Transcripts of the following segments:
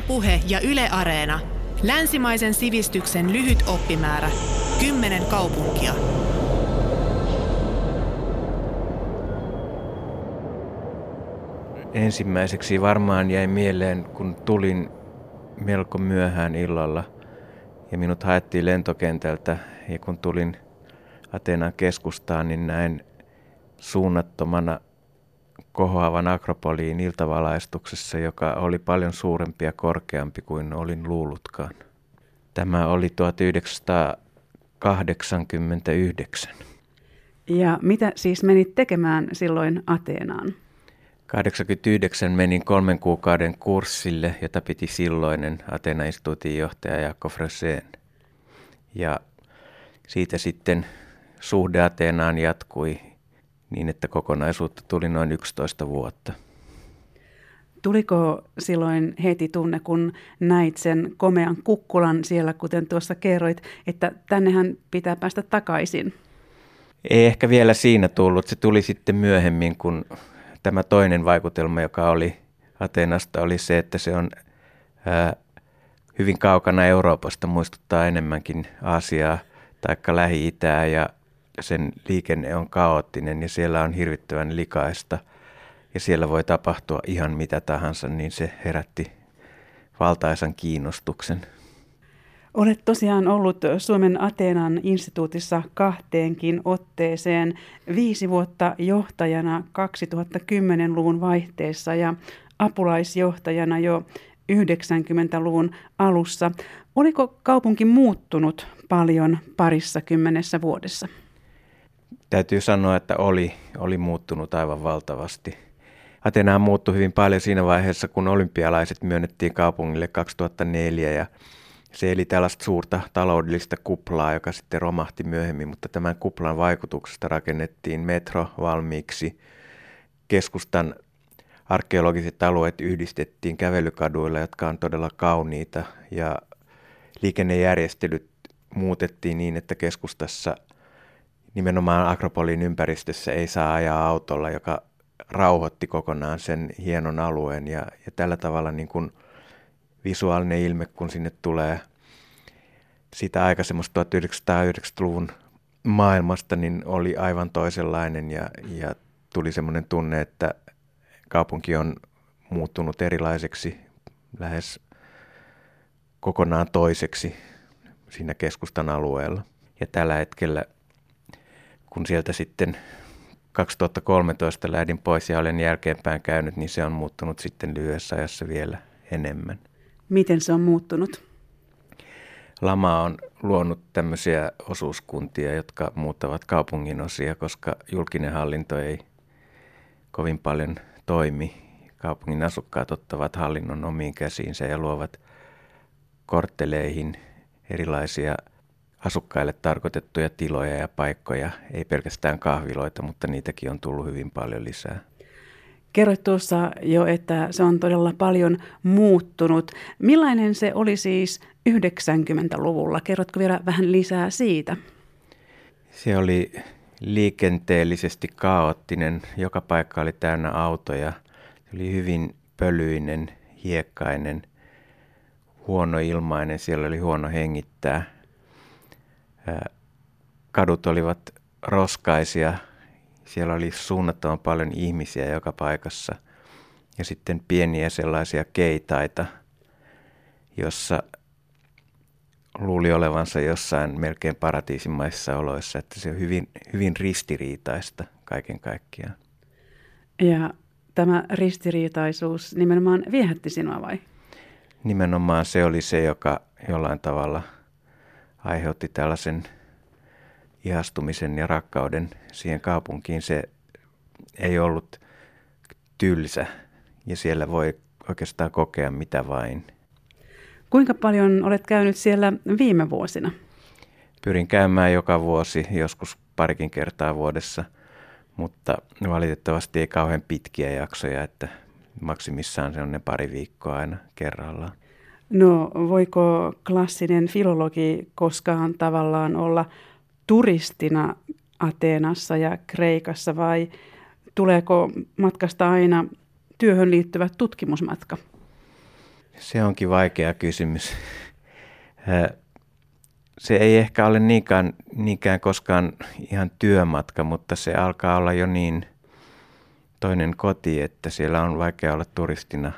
Ylepuhe ja Yle Areena. Länsimaisen sivistyksen lyhyt oppimäärä. Kymmenen kaupunkia. Ensimmäiseksi varmaan jäi mieleen, kun tulin melko myöhään illalla ja minut haettiin lentokentältä ja kun tulin Ateenan keskustaan, niin näin suunnattomana kohoavan Akropoliin iltavalaistuksessa, joka oli paljon suurempi ja korkeampi kuin olin luullutkaan. Tämä oli 1989. Ja mitä siis menit tekemään silloin Ateenaan? 89 menin kolmen kuukauden kurssille, jota piti silloinen Atena-instituutin johtaja Jaakko Fröseen. Ja siitä sitten suhde Ateenaan jatkui niin, että kokonaisuutta tuli noin 11 vuotta. Tuliko silloin heti tunne, kun näit sen komean kukkulan siellä, kuten tuossa kerroit, että tännehän pitää päästä takaisin? Ei ehkä vielä siinä tullut. Se tuli sitten myöhemmin, kun tämä toinen vaikutelma, joka oli Atenasta, oli se, että se on ää, hyvin kaukana Euroopasta, muistuttaa enemmänkin Aasiaa tai Lähi-Itää ja sen liikenne on kaoottinen ja siellä on hirvittävän likaista ja siellä voi tapahtua ihan mitä tahansa, niin se herätti valtaisan kiinnostuksen. Olet tosiaan ollut Suomen Ateenan instituutissa kahteenkin otteeseen viisi vuotta johtajana 2010-luvun vaihteessa ja apulaisjohtajana jo 90-luvun alussa. Oliko kaupunki muuttunut paljon parissa kymmenessä vuodessa? Täytyy sanoa, että oli, oli muuttunut aivan valtavasti. Atenaa muuttui hyvin paljon siinä vaiheessa, kun olympialaiset myönnettiin kaupungille 2004 ja se eli tällaista suurta taloudellista kuplaa, joka sitten romahti myöhemmin, mutta tämän kuplan vaikutuksesta rakennettiin metro valmiiksi. Keskustan arkeologiset alueet yhdistettiin kävelykaduilla, jotka on todella kauniita ja liikennejärjestelyt muutettiin niin, että keskustassa nimenomaan Akropolin ympäristössä ei saa ajaa autolla, joka rauhoitti kokonaan sen hienon alueen ja, ja tällä tavalla niin kuin visuaalinen ilme, kun sinne tulee sitä aikaisemmasta 1990-luvun maailmasta, niin oli aivan toisenlainen ja, ja tuli semmoinen tunne, että kaupunki on muuttunut erilaiseksi, lähes kokonaan toiseksi siinä keskustan alueella. Ja tällä hetkellä, kun sieltä sitten 2013 lähdin pois ja olen jälkeenpäin käynyt, niin se on muuttunut sitten lyhyessä ajassa vielä enemmän. Miten se on muuttunut? Lama on luonut tämmöisiä osuuskuntia, jotka muuttavat kaupungin osia, koska julkinen hallinto ei kovin paljon toimi. Kaupungin asukkaat ottavat hallinnon omiin käsiinsä ja luovat kortteleihin erilaisia asukkaille tarkoitettuja tiloja ja paikkoja, ei pelkästään kahviloita, mutta niitäkin on tullut hyvin paljon lisää. Kerroit tuossa jo, että se on todella paljon muuttunut. Millainen se oli siis 90-luvulla? Kerrotko vielä vähän lisää siitä? Se oli liikenteellisesti kaoottinen. Joka paikka oli täynnä autoja. Se oli hyvin pölyinen, hiekkainen, huonoilmainen. Siellä oli huono hengittää. Kadut olivat roskaisia, siellä oli suunnattoman paljon ihmisiä joka paikassa ja sitten pieniä sellaisia keitaita, jossa luuli olevansa jossain melkein paratiisimaissa oloissa, että se on hyvin, hyvin ristiriitaista kaiken kaikkiaan. Ja tämä ristiriitaisuus nimenomaan viehätti sinua vai? Nimenomaan se oli se, joka jollain tavalla aiheutti tällaisen ihastumisen ja rakkauden siihen kaupunkiin. Se ei ollut tylsä ja siellä voi oikeastaan kokea mitä vain. Kuinka paljon olet käynyt siellä viime vuosina? Pyrin käymään joka vuosi, joskus parikin kertaa vuodessa, mutta valitettavasti ei kauhean pitkiä jaksoja, että maksimissaan se on ne pari viikkoa aina kerrallaan. No voiko klassinen filologi koskaan tavallaan olla turistina Ateenassa ja Kreikassa vai tuleeko matkasta aina työhön liittyvä tutkimusmatka? Se onkin vaikea kysymys. Se ei ehkä ole niinkään, niinkään koskaan ihan työmatka, mutta se alkaa olla jo niin toinen koti, että siellä on vaikea olla turistina.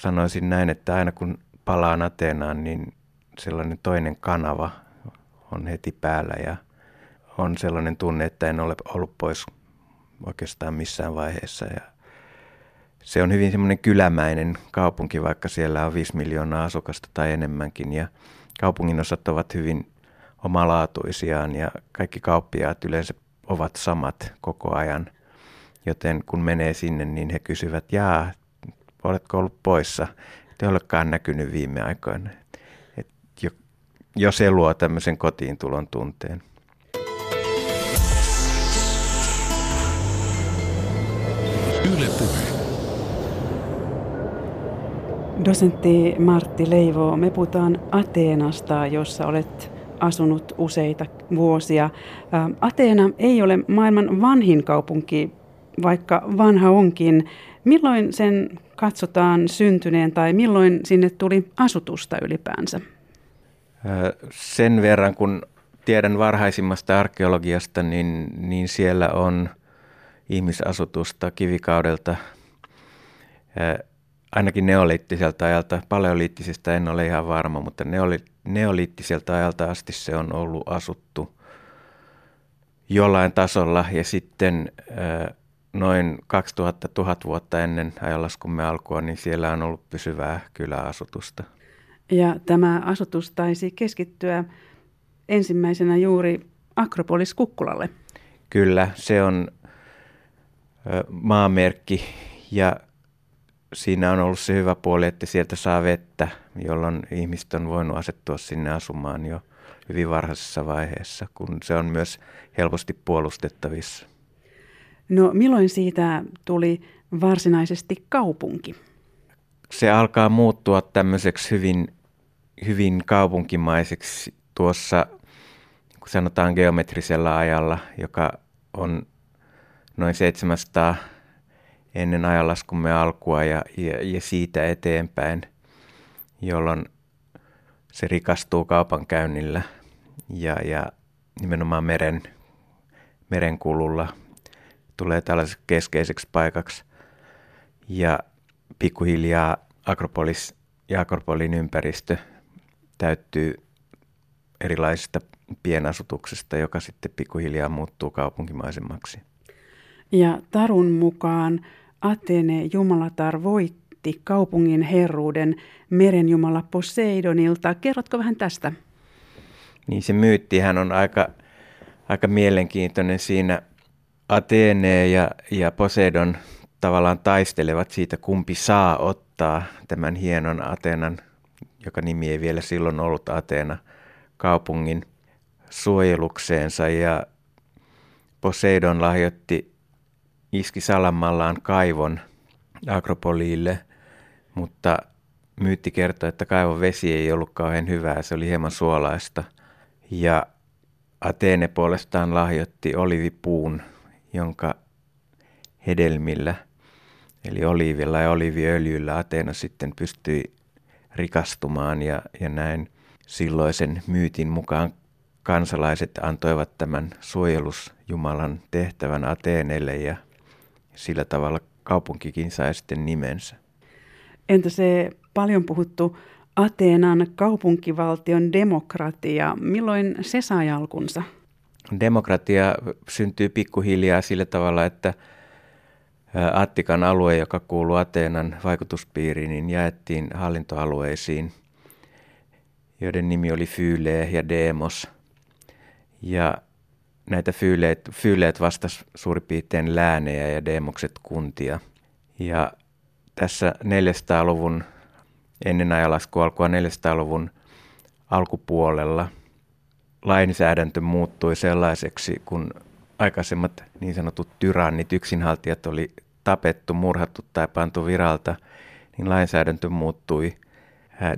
Sanoisin näin, että aina kun palaan Ateenaan, niin sellainen toinen kanava on heti päällä ja on sellainen tunne, että en ole ollut pois oikeastaan missään vaiheessa. Ja se on hyvin semmoinen kylämäinen kaupunki, vaikka siellä on 5 miljoonaa asukasta tai enemmänkin. Ja kaupungin osat ovat hyvin omalaatuisiaan ja kaikki kauppiaat yleensä ovat samat koko ajan. Joten kun menee sinne, niin he kysyvät, jaa, oletko ollut poissa? Te olekaan näkynyt viime aikoina. Et jo, jo se luo tämmöisen kotiin tulon tunteen. Yle Puhe. Dosentti Martti Leivo, me puhutaan Ateenasta, jossa olet asunut useita vuosia. Ateena ei ole maailman vanhin kaupunki, vaikka vanha onkin. Milloin sen katsotaan syntyneen tai milloin sinne tuli asutusta ylipäänsä? Sen verran, kun tiedän varhaisimmasta arkeologiasta, niin, niin siellä on ihmisasutusta kivikaudelta ainakin neoliittiselta ajalta, paleoliittisesta en ole ihan varma, mutta neoli, neoliittiselta ajalta asti se on ollut asuttu jollain tasolla ja sitten noin 2000 000 vuotta ennen ajanlaskumme alkua, niin siellä on ollut pysyvää kyläasutusta. Ja tämä asutus taisi keskittyä ensimmäisenä juuri Akropolis Kukkulalle. Kyllä, se on maamerkki ja siinä on ollut se hyvä puoli, että sieltä saa vettä, jolloin ihmiset on voinut asettua sinne asumaan jo hyvin varhaisessa vaiheessa, kun se on myös helposti puolustettavissa. No milloin siitä tuli varsinaisesti kaupunki? Se alkaa muuttua tämmöiseksi hyvin, hyvin kaupunkimaiseksi tuossa, kun sanotaan geometrisella ajalla, joka on noin 700 ennen ajanlaskumme alkua ja, ja, ja siitä eteenpäin, jolloin se rikastuu kaupankäynnillä ja, ja nimenomaan meren, merenkululla tulee tällaiseksi keskeiseksi paikaksi. Ja pikkuhiljaa Akropolis ja Akropolin ympäristö täyttyy erilaisista pienasutuksesta, joka sitten pikkuhiljaa muuttuu kaupunkimaisemmaksi. Ja Tarun mukaan Atene jumalatar voitti kaupungin herruuden merenjumala Poseidonilta. Kerrotko vähän tästä? Niin se myyttihän on aika, aika mielenkiintoinen siinä. Atene ja, ja Poseidon tavallaan taistelevat siitä, kumpi saa ottaa tämän hienon Atenan, joka nimi ei vielä silloin ollut Ateena, kaupungin suojelukseensa. Ja Poseidon lahjoitti iski salamallaan kaivon Akropoliille, mutta myytti kertoi, että kaivon vesi ei ollut kauhean hyvää, se oli hieman suolaista. Ja Ateene puolestaan lahjoitti olivipuun, jonka hedelmillä, eli olivilla ja oliviöljyllä Ateena sitten pystyi rikastumaan ja, ja näin silloisen myytin mukaan kansalaiset antoivat tämän suojelusjumalan tehtävän Ateenelle ja sillä tavalla kaupunkikin sai sitten nimensä. Entä se paljon puhuttu Ateenan kaupunkivaltion demokratia, milloin se sai alkunsa? Demokratia syntyy pikkuhiljaa sillä tavalla, että Attikan alue, joka kuuluu Ateenan vaikutuspiiriin, niin jaettiin hallintoalueisiin, joiden nimi oli Fyle ja Demos. Ja näitä fyyleet, fyyleet vastas suurin piirtein läänejä ja demokset kuntia. Ja tässä 400-luvun, ennen ajalasku alkua 400-luvun alkupuolella lainsäädäntö muuttui sellaiseksi, kun aikaisemmat niin sanotut tyrannit, yksinhaltijat oli tapettu, murhattu tai pantu viralta, niin lainsäädäntö muuttui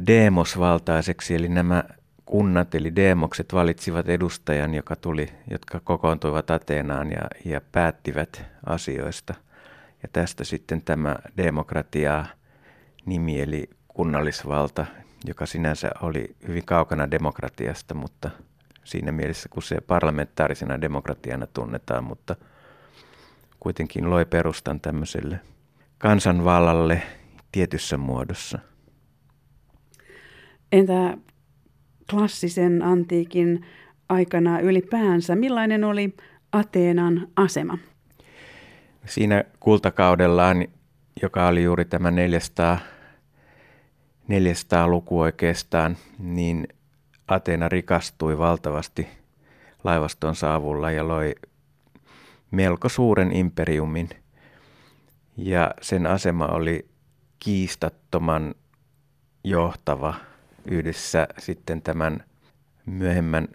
demosvaltaiseksi, eli nämä kunnat eli demokset valitsivat edustajan, joka tuli, jotka kokoontuivat Ateenaan ja, ja päättivät asioista. Ja tästä sitten tämä demokratia nimi eli kunnallisvalta, joka sinänsä oli hyvin kaukana demokratiasta, mutta siinä mielessä, kun se parlamentaarisena demokratiana tunnetaan, mutta kuitenkin loi perustan tämmöiselle kansanvallalle tietyssä muodossa. Entä klassisen antiikin aikana ylipäänsä, millainen oli Ateenan asema? Siinä kultakaudellaan, joka oli juuri tämä 400, 400 luku oikeastaan, niin Ateena rikastui valtavasti laivastonsa avulla ja loi melko suuren imperiumin. Ja sen asema oli kiistattoman johtava yhdessä sitten tämän myöhemmän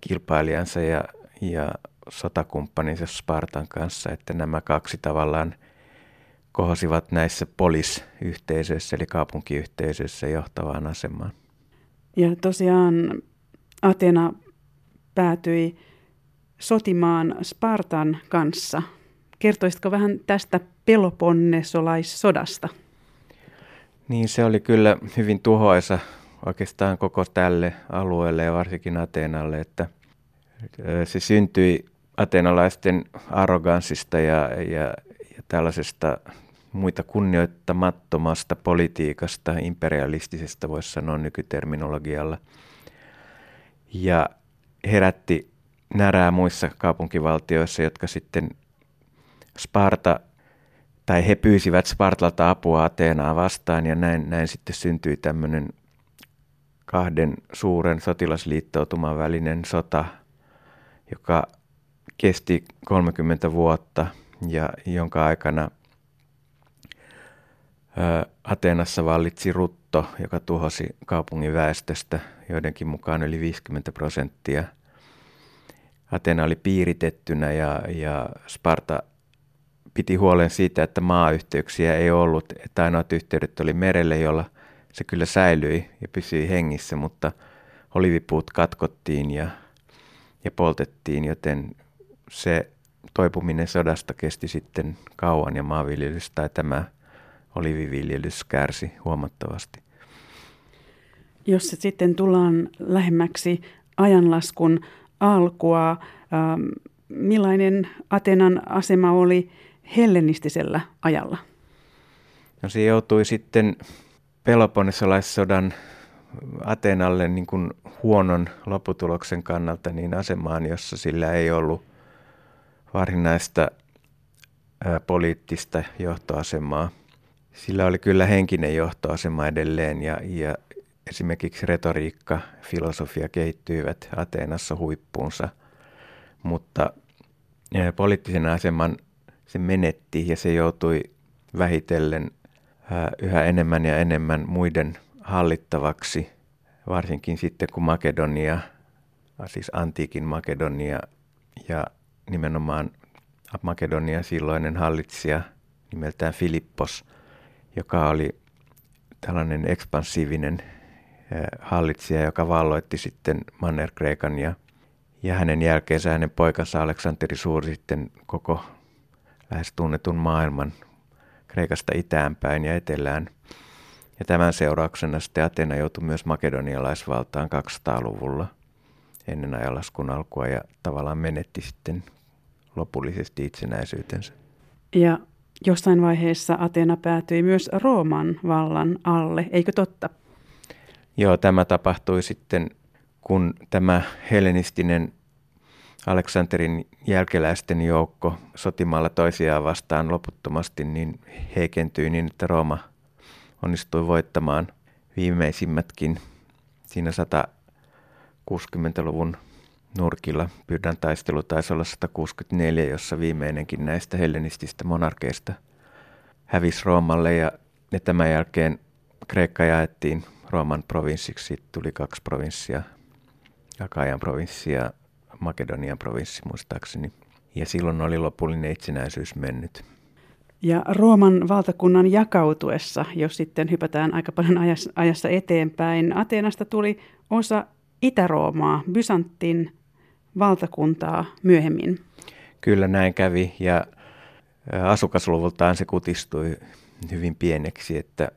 kilpailijansa ja, ja sotakumppaninsa Spartan kanssa, että nämä kaksi tavallaan kohosivat näissä polisyhteisöissä eli kaupunkiyhteisöissä johtavaan asemaan. Ja tosiaan Atena päätyi sotimaan Spartan kanssa. Kertoisitko vähän tästä Peloponnessolaissodasta? Niin se oli kyllä hyvin tuhoisa oikeastaan koko tälle alueelle ja varsinkin Ateenalle, että se syntyi ateenalaisten arroganssista ja, ja, ja tällaisesta muita kunnioittamattomasta politiikasta, imperialistisesta voisi sanoa nykyterminologialla. Ja herätti närää muissa kaupunkivaltioissa, jotka sitten Sparta, tai he pyysivät Spartalta apua Ateenaa vastaan ja näin, näin sitten syntyi tämmöinen kahden suuren sotilasliittoutuman välinen sota, joka kesti 30 vuotta ja jonka aikana Ateenassa vallitsi rutto, joka tuhosi kaupungin väestöstä joidenkin mukaan yli 50 prosenttia. Atena oli piiritettynä ja, ja Sparta piti huolen siitä, että maayhteyksiä ei ollut, että ainoat yhteydet oli merelle, jolla se kyllä säilyi ja pysyi hengissä, mutta olivipuut katkottiin ja, ja poltettiin, joten se toipuminen sodasta kesti sitten kauan ja maanviljelys tai tämä oliviviljelys kärsi huomattavasti. Jos se sitten tullaan lähemmäksi ajanlaskun alkua, ähm, millainen Atenan asema oli hellenistisellä ajalla? No se joutui sitten Peloponnessolaissodan Atenalle niin kuin huonon lopputuloksen kannalta niin asemaan, jossa sillä ei ollut varsinaista ää, poliittista johtoasemaa. Sillä oli kyllä henkinen johtoasema edelleen ja, ja esimerkiksi retoriikka, filosofia kehittyivät Ateenassa huippuunsa, mutta ää, poliittisen aseman se menetti ja se joutui vähitellen ää, yhä enemmän ja enemmän muiden hallittavaksi, varsinkin sitten kun Makedonia, siis antiikin Makedonia ja nimenomaan Makedonian silloinen hallitsija nimeltään Filippos, joka oli tällainen ekspansiivinen hallitsija, joka valloitti sitten Manner-Kreikan ja, ja hänen jälkeensä hänen poikansa Aleksanteri Suuri sitten koko lähes tunnetun maailman Kreikasta itäänpäin ja etelään. Ja tämän seurauksena sitten Atena joutui myös makedonialaisvaltaan 200-luvulla ennen ajanlaskun alkua ja tavallaan menetti sitten lopullisesti itsenäisyytensä. Ja jossain vaiheessa Atena päätyi myös Rooman vallan alle, eikö totta? Joo, tämä tapahtui sitten, kun tämä hellenistinen Aleksanterin jälkeläisten joukko sotimalla toisiaan vastaan loputtomasti niin heikentyi niin, että Rooma onnistui voittamaan viimeisimmätkin siinä 160-luvun nurkilla. Pyydän taistelu taisi olla 164, jossa viimeinenkin näistä hellenististä monarkeista hävisi Roomalle ja, ja tämän jälkeen Kreikka jaettiin Rooman provinssiksi. Tuli kaksi provinssia, Akajan provinssi ja Makedonian provinssi muistaakseni. Ja silloin oli lopullinen itsenäisyys mennyt. Ja Rooman valtakunnan jakautuessa, jos sitten hypätään aika paljon ajassa eteenpäin, Ateenasta tuli osa Itä-Roomaa, Byzantin valtakuntaa myöhemmin. Kyllä näin kävi ja asukasluvultaan se kutistui hyvin pieneksi, että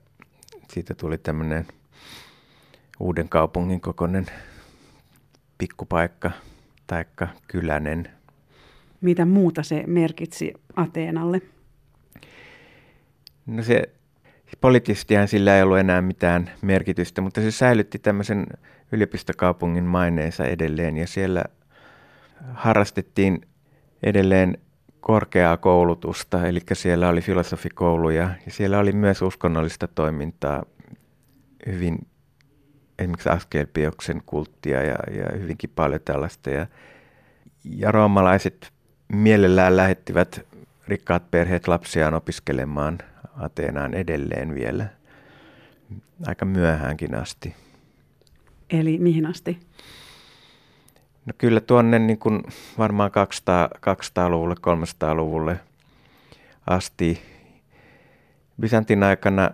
siitä tuli tämmöinen uuden kaupungin kokoinen pikkupaikka taikka kylänen. Mitä muuta se merkitsi Ateenalle? No se poliittisestihan sillä ei ollut enää mitään merkitystä, mutta se säilytti tämmöisen yliopistokaupungin maineensa edelleen ja siellä harrastettiin edelleen korkeaa koulutusta, eli siellä oli filosofikouluja ja siellä oli myös uskonnollista toimintaa, hyvin esimerkiksi Askelpioksen kulttia ja, ja hyvinkin paljon tällaista. Ja, ja roomalaiset mielellään lähettivät rikkaat perheet lapsiaan opiskelemaan Ateenaan edelleen vielä aika myöhäänkin asti. Eli mihin asti? No kyllä tuonne niin kuin varmaan 200, 200-luvulle, 300-luvulle asti. Byzantin aikana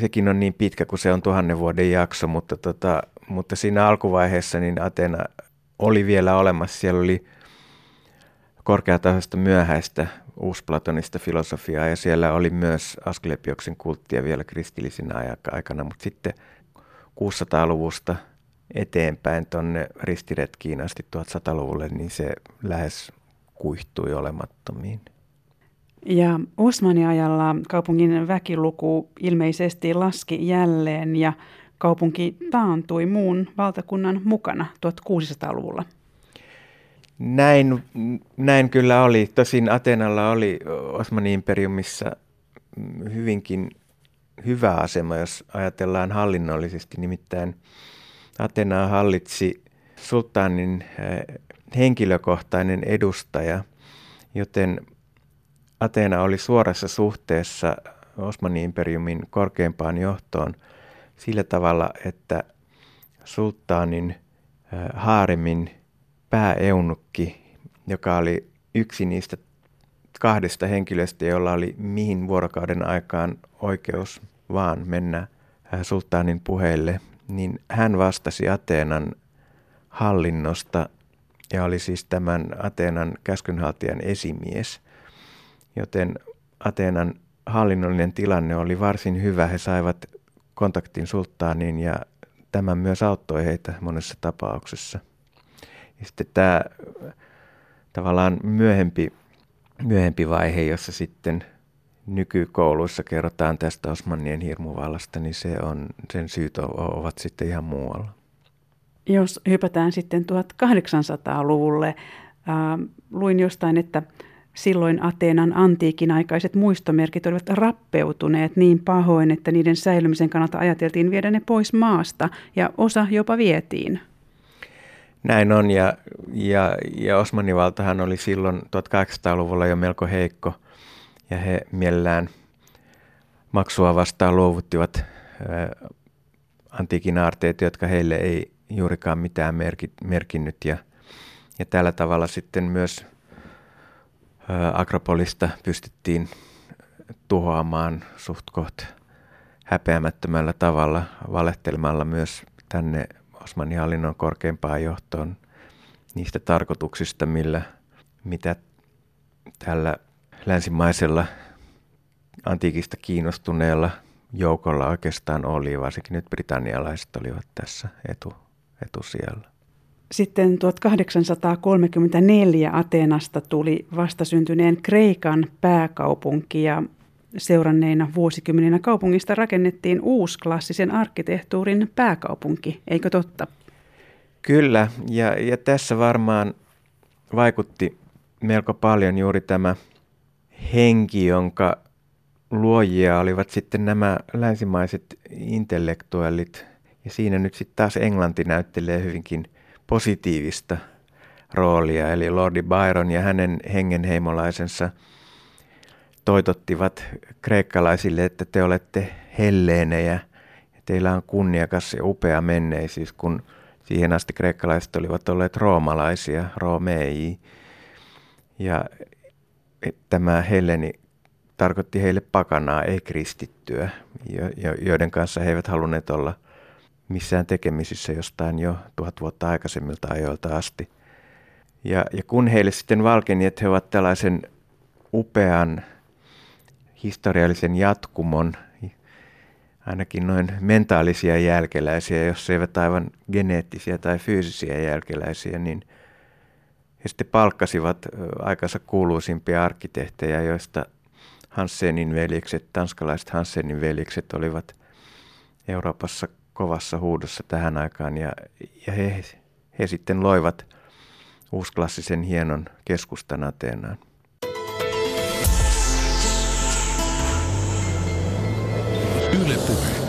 sekin on niin pitkä kuin se on tuhannen vuoden jakso, mutta, tota, mutta siinä alkuvaiheessa niin Atena oli vielä olemassa. Siellä oli korkeatasoista myöhäistä uusplatonista filosofiaa ja siellä oli myös Asklepioksen kulttia vielä kristillisinä aikana, mutta sitten 600-luvusta eteenpäin tuonne ristiretkiin asti 1100-luvulle, niin se lähes kuihtui olemattomiin. Ja Osmanin ajalla kaupungin väkiluku ilmeisesti laski jälleen ja kaupunki taantui muun valtakunnan mukana 1600-luvulla. Näin, näin kyllä oli. Tosin Atenalla oli Osmanin imperiumissa hyvinkin hyvä asema, jos ajatellaan hallinnollisesti. Nimittäin Atenaa hallitsi sultaanin eh, henkilökohtainen edustaja, joten Atena oli suorassa suhteessa Osmanin imperiumin korkeimpaan johtoon sillä tavalla, että sultaanin eh, haaremin pääeunukki, joka oli yksi niistä kahdesta henkilöstä, jolla oli mihin vuorokauden aikaan oikeus vaan mennä eh, sultaanin puheille niin hän vastasi Ateenan hallinnosta ja oli siis tämän Ateenan käskynhaltijan esimies. Joten Ateenan hallinnollinen tilanne oli varsin hyvä. He saivat kontaktin sulttaaniin ja tämä myös auttoi heitä monessa tapauksessa. Ja sitten tämä tavallaan myöhempi, myöhempi vaihe, jossa sitten – nykykouluissa kerrotaan tästä Osmanien hirmuvallasta, niin se on, sen syyt ovat sitten ihan muualla. Jos hypätään sitten 1800-luvulle, äh, luin jostain, että silloin Ateenan antiikin aikaiset muistomerkit olivat rappeutuneet niin pahoin, että niiden säilymisen kannalta ajateltiin viedä ne pois maasta ja osa jopa vietiin. Näin on ja, ja, ja Osmanivaltahan oli silloin 1800-luvulla jo melko heikko – ja he mielellään maksua vastaan luovuttivat antiikin aarteet, jotka heille ei juurikaan mitään merkinnyt. Ja, ja tällä tavalla sitten myös Akropolista pystyttiin tuhoamaan suht koht häpeämättömällä tavalla, valehtelemalla myös tänne Osmanin hallinnon korkeimpaan johtoon niistä tarkoituksista, millä, mitä tällä länsimaisella antiikista kiinnostuneella joukolla oikeastaan oli, varsinkin nyt britannialaiset olivat tässä etu, etusijalla. Sitten 1834 Ateenasta tuli vastasyntyneen Kreikan pääkaupunki ja seuranneina vuosikymmeninä kaupungista rakennettiin uusklassisen arkkitehtuurin pääkaupunki, eikö totta? Kyllä, ja, ja tässä varmaan vaikutti melko paljon juuri tämä henki, jonka luojia olivat sitten nämä länsimaiset intellektuellit. Ja siinä nyt sitten taas Englanti näyttelee hyvinkin positiivista roolia. Eli Lordi Byron ja hänen hengenheimolaisensa toitottivat kreikkalaisille, että te olette helleenejä ja teillä on kunniakas ja upea menneisyys, kun siihen asti kreikkalaiset olivat olleet roomalaisia, roomei. Ja tämä Helleni tarkoitti heille pakanaa, ei kristittyä, joiden kanssa he eivät halunneet olla missään tekemisissä jostain jo tuhat vuotta aikaisemmilta ajoilta asti. Ja, ja kun heille sitten valkeni, että he ovat tällaisen upean historiallisen jatkumon ainakin noin mentaalisia jälkeläisiä, jos eivät aivan geneettisiä tai fyysisiä jälkeläisiä, niin he sitten palkkasivat aikansa kuuluisimpia arkkitehtejä, joista Hansenin veljekset, tanskalaiset Hansenin veljekset olivat Euroopassa kovassa huudossa tähän aikaan ja, ja he, he sitten loivat uusklassisen hienon keskustan Ateenaan. Yle Puhe.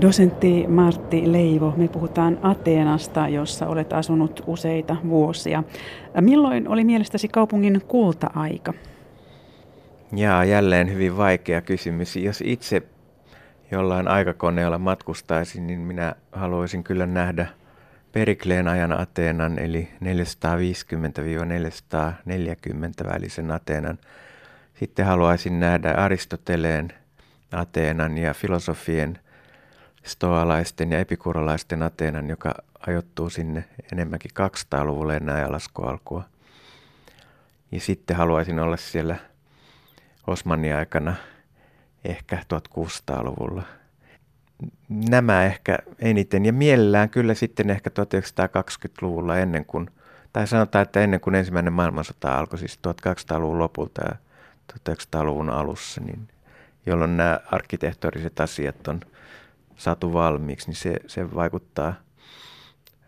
Dosentti Martti Leivo, me puhutaan Ateenasta, jossa olet asunut useita vuosia. Milloin oli mielestäsi kaupungin kulta-aika? Jaa, jälleen hyvin vaikea kysymys. Jos itse jollain aikakoneella matkustaisin, niin minä haluaisin kyllä nähdä Perikleen ajan Ateenan, eli 450-440 välisen Ateenan. Sitten haluaisin nähdä Aristoteleen Ateenan ja filosofien stoalaisten ja epikurolaisten Ateenan, joka ajoittuu sinne enemmänkin 200-luvulle ennen ajalaskualkua. Ja sitten haluaisin olla siellä Osmanin aikana ehkä 1600-luvulla. Nämä ehkä eniten ja mielellään kyllä sitten ehkä 1920-luvulla ennen kuin, tai sanotaan, että ennen kuin ensimmäinen maailmansota alkoi, siis 1200-luvun lopulta ja 1900-luvun alussa, niin jolloin nämä arkkitehtoriset asiat on saatu valmiiksi, niin se, se vaikuttaa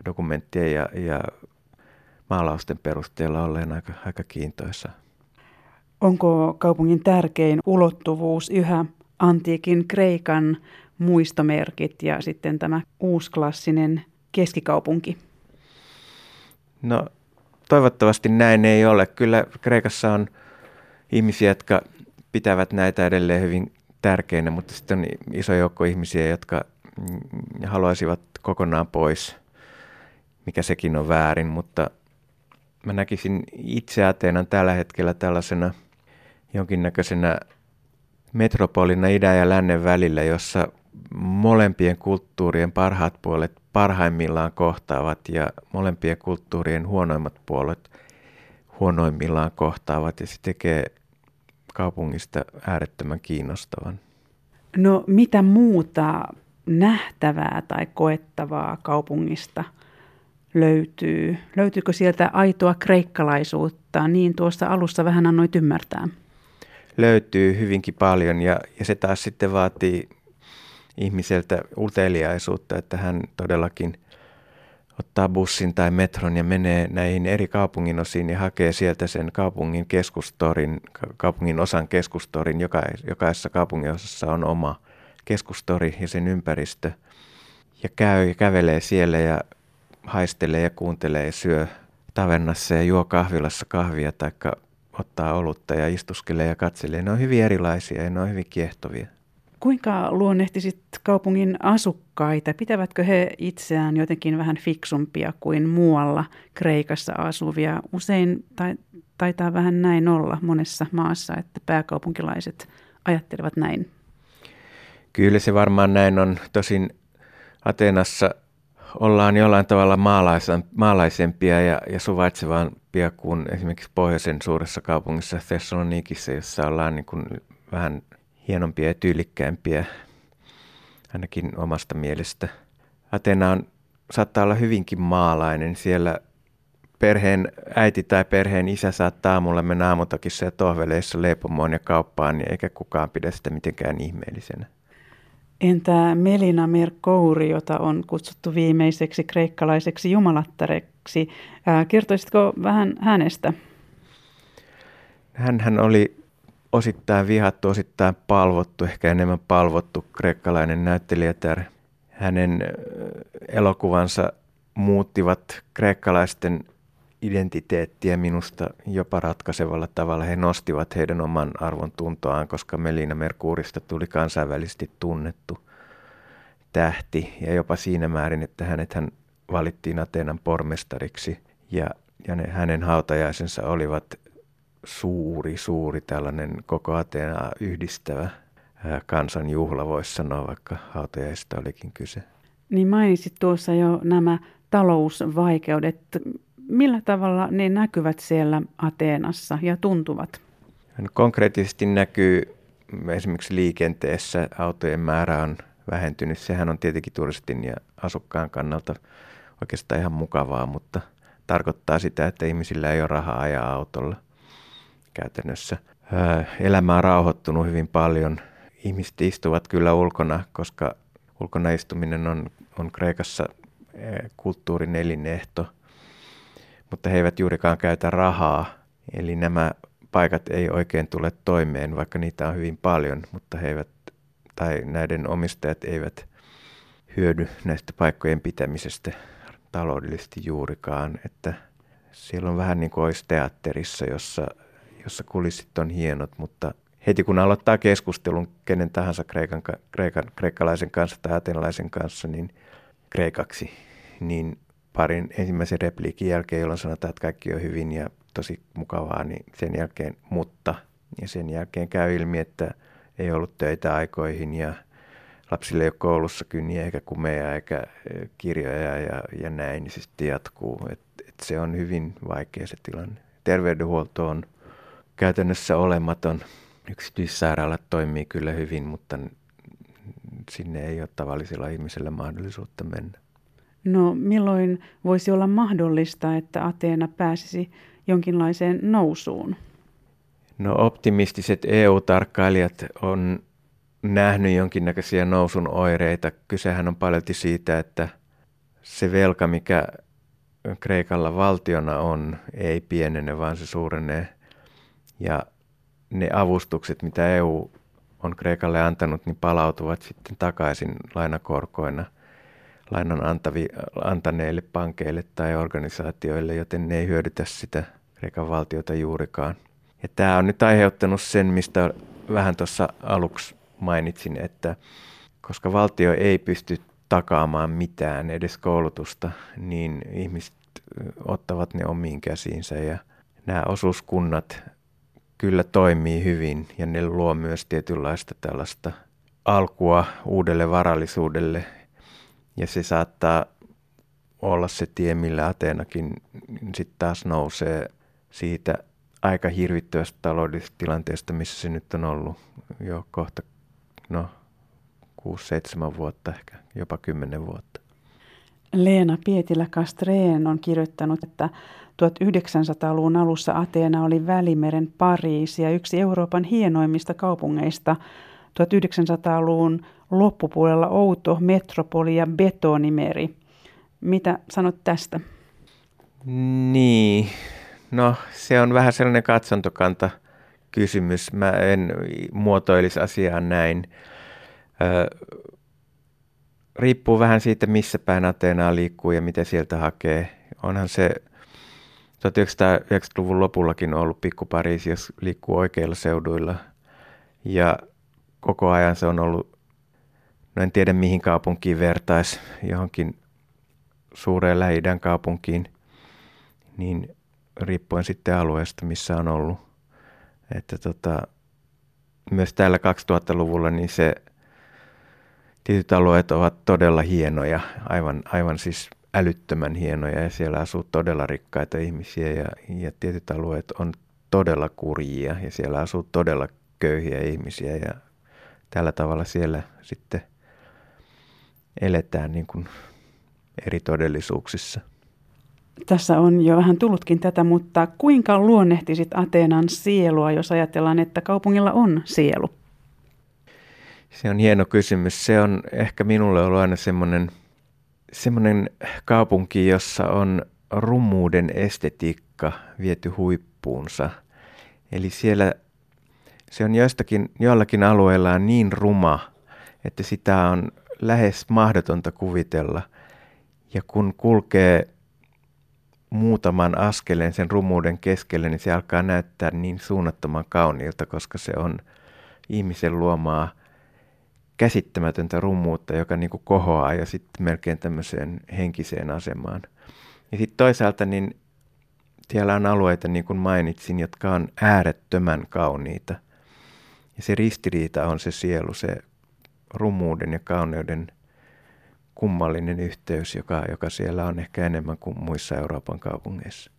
dokumenttien ja, ja maalausten perusteella olleen aika, aika kiintoisa. Onko kaupungin tärkein ulottuvuus yhä antiikin Kreikan muistomerkit ja sitten tämä uusklassinen keskikaupunki? No toivottavasti näin ei ole. Kyllä Kreikassa on ihmisiä, jotka pitävät näitä edelleen hyvin tärkeinä, mutta sitten on iso joukko ihmisiä, jotka mm, haluaisivat kokonaan pois, mikä sekin on väärin, mutta mä näkisin itse Ateenan tällä hetkellä tällaisena jonkinnäköisenä metropolina idän ja lännen välillä, jossa molempien kulttuurien parhaat puolet parhaimmillaan kohtaavat ja molempien kulttuurien huonoimmat puolet huonoimmillaan kohtaavat. Ja se tekee kaupungista äärettömän kiinnostavan. No mitä muuta nähtävää tai koettavaa kaupungista löytyy? Löytyykö sieltä aitoa kreikkalaisuutta? Niin tuossa alussa vähän annoit ymmärtää. Löytyy hyvinkin paljon ja, ja se taas sitten vaatii ihmiseltä uteliaisuutta, että hän todellakin – ottaa bussin tai metron ja menee näihin eri kaupungin osiin ja hakee sieltä sen kaupungin keskustorin, kaupungin osan keskustorin. Joka, jokaisessa kaupungin osassa on oma keskustori ja sen ympäristö. Ja käy ja kävelee siellä ja haistelee ja kuuntelee ja syö tavernassa ja juo kahvilassa kahvia tai ottaa olutta ja istuskelee ja katselee. Ne on hyvin erilaisia ja ne on hyvin kiehtovia. Kuinka luonnehtisit kaupungin asukkaita? Pitävätkö he itseään jotenkin vähän fiksumpia kuin muualla Kreikassa asuvia? Usein tai, taitaa vähän näin olla monessa maassa, että pääkaupunkilaiset ajattelevat näin. Kyllä se varmaan näin on. Tosin Atenassa ollaan jollain tavalla maalaisempia ja, ja suvaitsevampia kuin esimerkiksi pohjoisen suuressa kaupungissa Thessalonikissa, jossa ollaan niin kuin vähän hienompia ja tyylikkäämpiä, ainakin omasta mielestä. Atena on, saattaa olla hyvinkin maalainen. Siellä perheen äiti tai perheen isä saattaa aamulla mennä aamutakissa ja tohveleissa leipomoon ja kauppaan, niin eikä kukaan pidä sitä mitenkään ihmeellisenä. Entä Melina Merkouri, jota on kutsuttu viimeiseksi kreikkalaiseksi jumalattareksi? Kertoisitko vähän hänestä? Hän, hän oli osittain vihattu, osittain palvottu, ehkä enemmän palvottu kreikkalainen näyttelijätär. Hänen elokuvansa muuttivat kreikkalaisten identiteettiä minusta jopa ratkaisevalla tavalla. He nostivat heidän oman arvon tuntoaan, koska Melina Merkuurista tuli kansainvälisesti tunnettu tähti ja jopa siinä määrin, että hänet hän valittiin Ateenan pormestariksi ja, ja ne, hänen hautajaisensa olivat suuri, suuri tällainen koko Ateenaa yhdistävä kansanjuhla, voisi sanoa, vaikka hautajaista olikin kyse. Niin mainitsit tuossa jo nämä talousvaikeudet. Millä tavalla ne näkyvät siellä Ateenassa ja tuntuvat? Konkreettisesti näkyy esimerkiksi liikenteessä autojen määrä on vähentynyt. Sehän on tietenkin turistin ja asukkaan kannalta oikeastaan ihan mukavaa, mutta tarkoittaa sitä, että ihmisillä ei ole rahaa ajaa autolla käytännössä. Elämä on rauhoittunut hyvin paljon. Ihmiset istuvat kyllä ulkona, koska ulkona istuminen on, on Kreikassa kulttuurin elinehto, mutta he eivät juurikaan käytä rahaa. Eli nämä paikat ei oikein tule toimeen, vaikka niitä on hyvin paljon, mutta he eivät, tai näiden omistajat eivät hyödy näistä paikkojen pitämisestä taloudellisesti juurikaan. Että siellä on vähän niin kuin olisi teatterissa, jossa, jossa kulissit on hienot, mutta heti kun aloittaa keskustelun kenen tahansa kreikan, kreikan, kreikkalaisen kanssa tai atenalaisen kanssa, niin kreikaksi, niin parin ensimmäisen repliikin jälkeen, jolloin sanotaan, että kaikki on hyvin ja tosi mukavaa, niin sen jälkeen mutta. Ja sen jälkeen käy ilmi, että ei ollut töitä aikoihin ja lapsille ei ole koulussa kynniä eikä kumeja eikä e, kirjoja ja, ja näin, niin se sitten jatkuu. Et, et se on hyvin vaikea se tilanne. Terveydenhuolto on käytännössä olematon. Yksityissairaalat toimii kyllä hyvin, mutta sinne ei ole tavallisella ihmisellä mahdollisuutta mennä. No milloin voisi olla mahdollista, että Ateena pääsisi jonkinlaiseen nousuun? No optimistiset EU-tarkkailijat on nähnyt jonkinnäköisiä nousun oireita. Kysehän on paljon siitä, että se velka, mikä Kreikalla valtiona on, ei pienene, vaan se suurenee. Ja ne avustukset, mitä EU on Kreikalle antanut, niin palautuvat sitten takaisin lainakorkoina lainan antavi, antaneille pankeille tai organisaatioille, joten ne ei hyödytä sitä Kreikan valtiota juurikaan. Ja tämä on nyt aiheuttanut sen, mistä vähän tuossa aluksi mainitsin, että koska valtio ei pysty takaamaan mitään, edes koulutusta, niin ihmiset ottavat ne omiin käsiinsä ja nämä osuuskunnat kyllä toimii hyvin ja ne luo myös tietynlaista tällaista alkua uudelle varallisuudelle ja se saattaa olla se tie, millä Ateenakin sitten taas nousee siitä aika hirvittävästä taloudellisesta tilanteesta, missä se nyt on ollut jo kohta no 6-7 vuotta, ehkä jopa 10 vuotta. Leena Pietilä-Kastreen on kirjoittanut, että 1900-luvun alussa Ateena oli Välimeren Pariisi ja yksi Euroopan hienoimmista kaupungeista. 1900-luvun loppupuolella outo metropoli ja betonimeri. Mitä sanot tästä? Niin, no se on vähän sellainen katsontokanta kysymys. Mä en muotoilisi asiaa näin. Ö, riippuu vähän siitä, missä päin Ateenaa liikkuu ja mitä sieltä hakee. Onhan se 1990-luvun lopullakin ollut pikku Pariisi, jos liikkuu oikeilla seuduilla. Ja koko ajan se on ollut, no en tiedä mihin kaupunkiin vertaisi, johonkin suureen lähi kaupunkiin, niin riippuen sitten alueesta, missä on ollut. Että tota, myös täällä 2000-luvulla niin se tietyt alueet ovat todella hienoja, aivan, aivan siis älyttömän hienoja ja siellä asuu todella rikkaita ihmisiä ja, ja tietyt alueet on todella kurjia ja siellä asuu todella köyhiä ihmisiä ja tällä tavalla siellä sitten eletään niin kuin eri todellisuuksissa. Tässä on jo vähän tullutkin tätä, mutta kuinka luonnehtisit Ateenan sielua, jos ajatellaan, että kaupungilla on sielu? Se on hieno kysymys. Se on ehkä minulle ollut aina semmoinen, semmoinen kaupunki, jossa on rumuuden estetiikka viety huippuunsa. Eli siellä se on joistakin, joillakin alueilla niin ruma, että sitä on lähes mahdotonta kuvitella. Ja kun kulkee muutaman askeleen sen rumuuden keskelle, niin se alkaa näyttää niin suunnattoman kauniilta, koska se on ihmisen luomaa käsittämätöntä rumuutta, joka niin kuin kohoaa ja sitten melkein tämmöiseen henkiseen asemaan. Ja sitten toisaalta niin siellä on alueita, niin kuin mainitsin, jotka on äärettömän kauniita. Ja se ristiriita on se sielu, se rumuuden ja kauneuden kummallinen yhteys, joka, joka siellä on ehkä enemmän kuin muissa Euroopan kaupungeissa.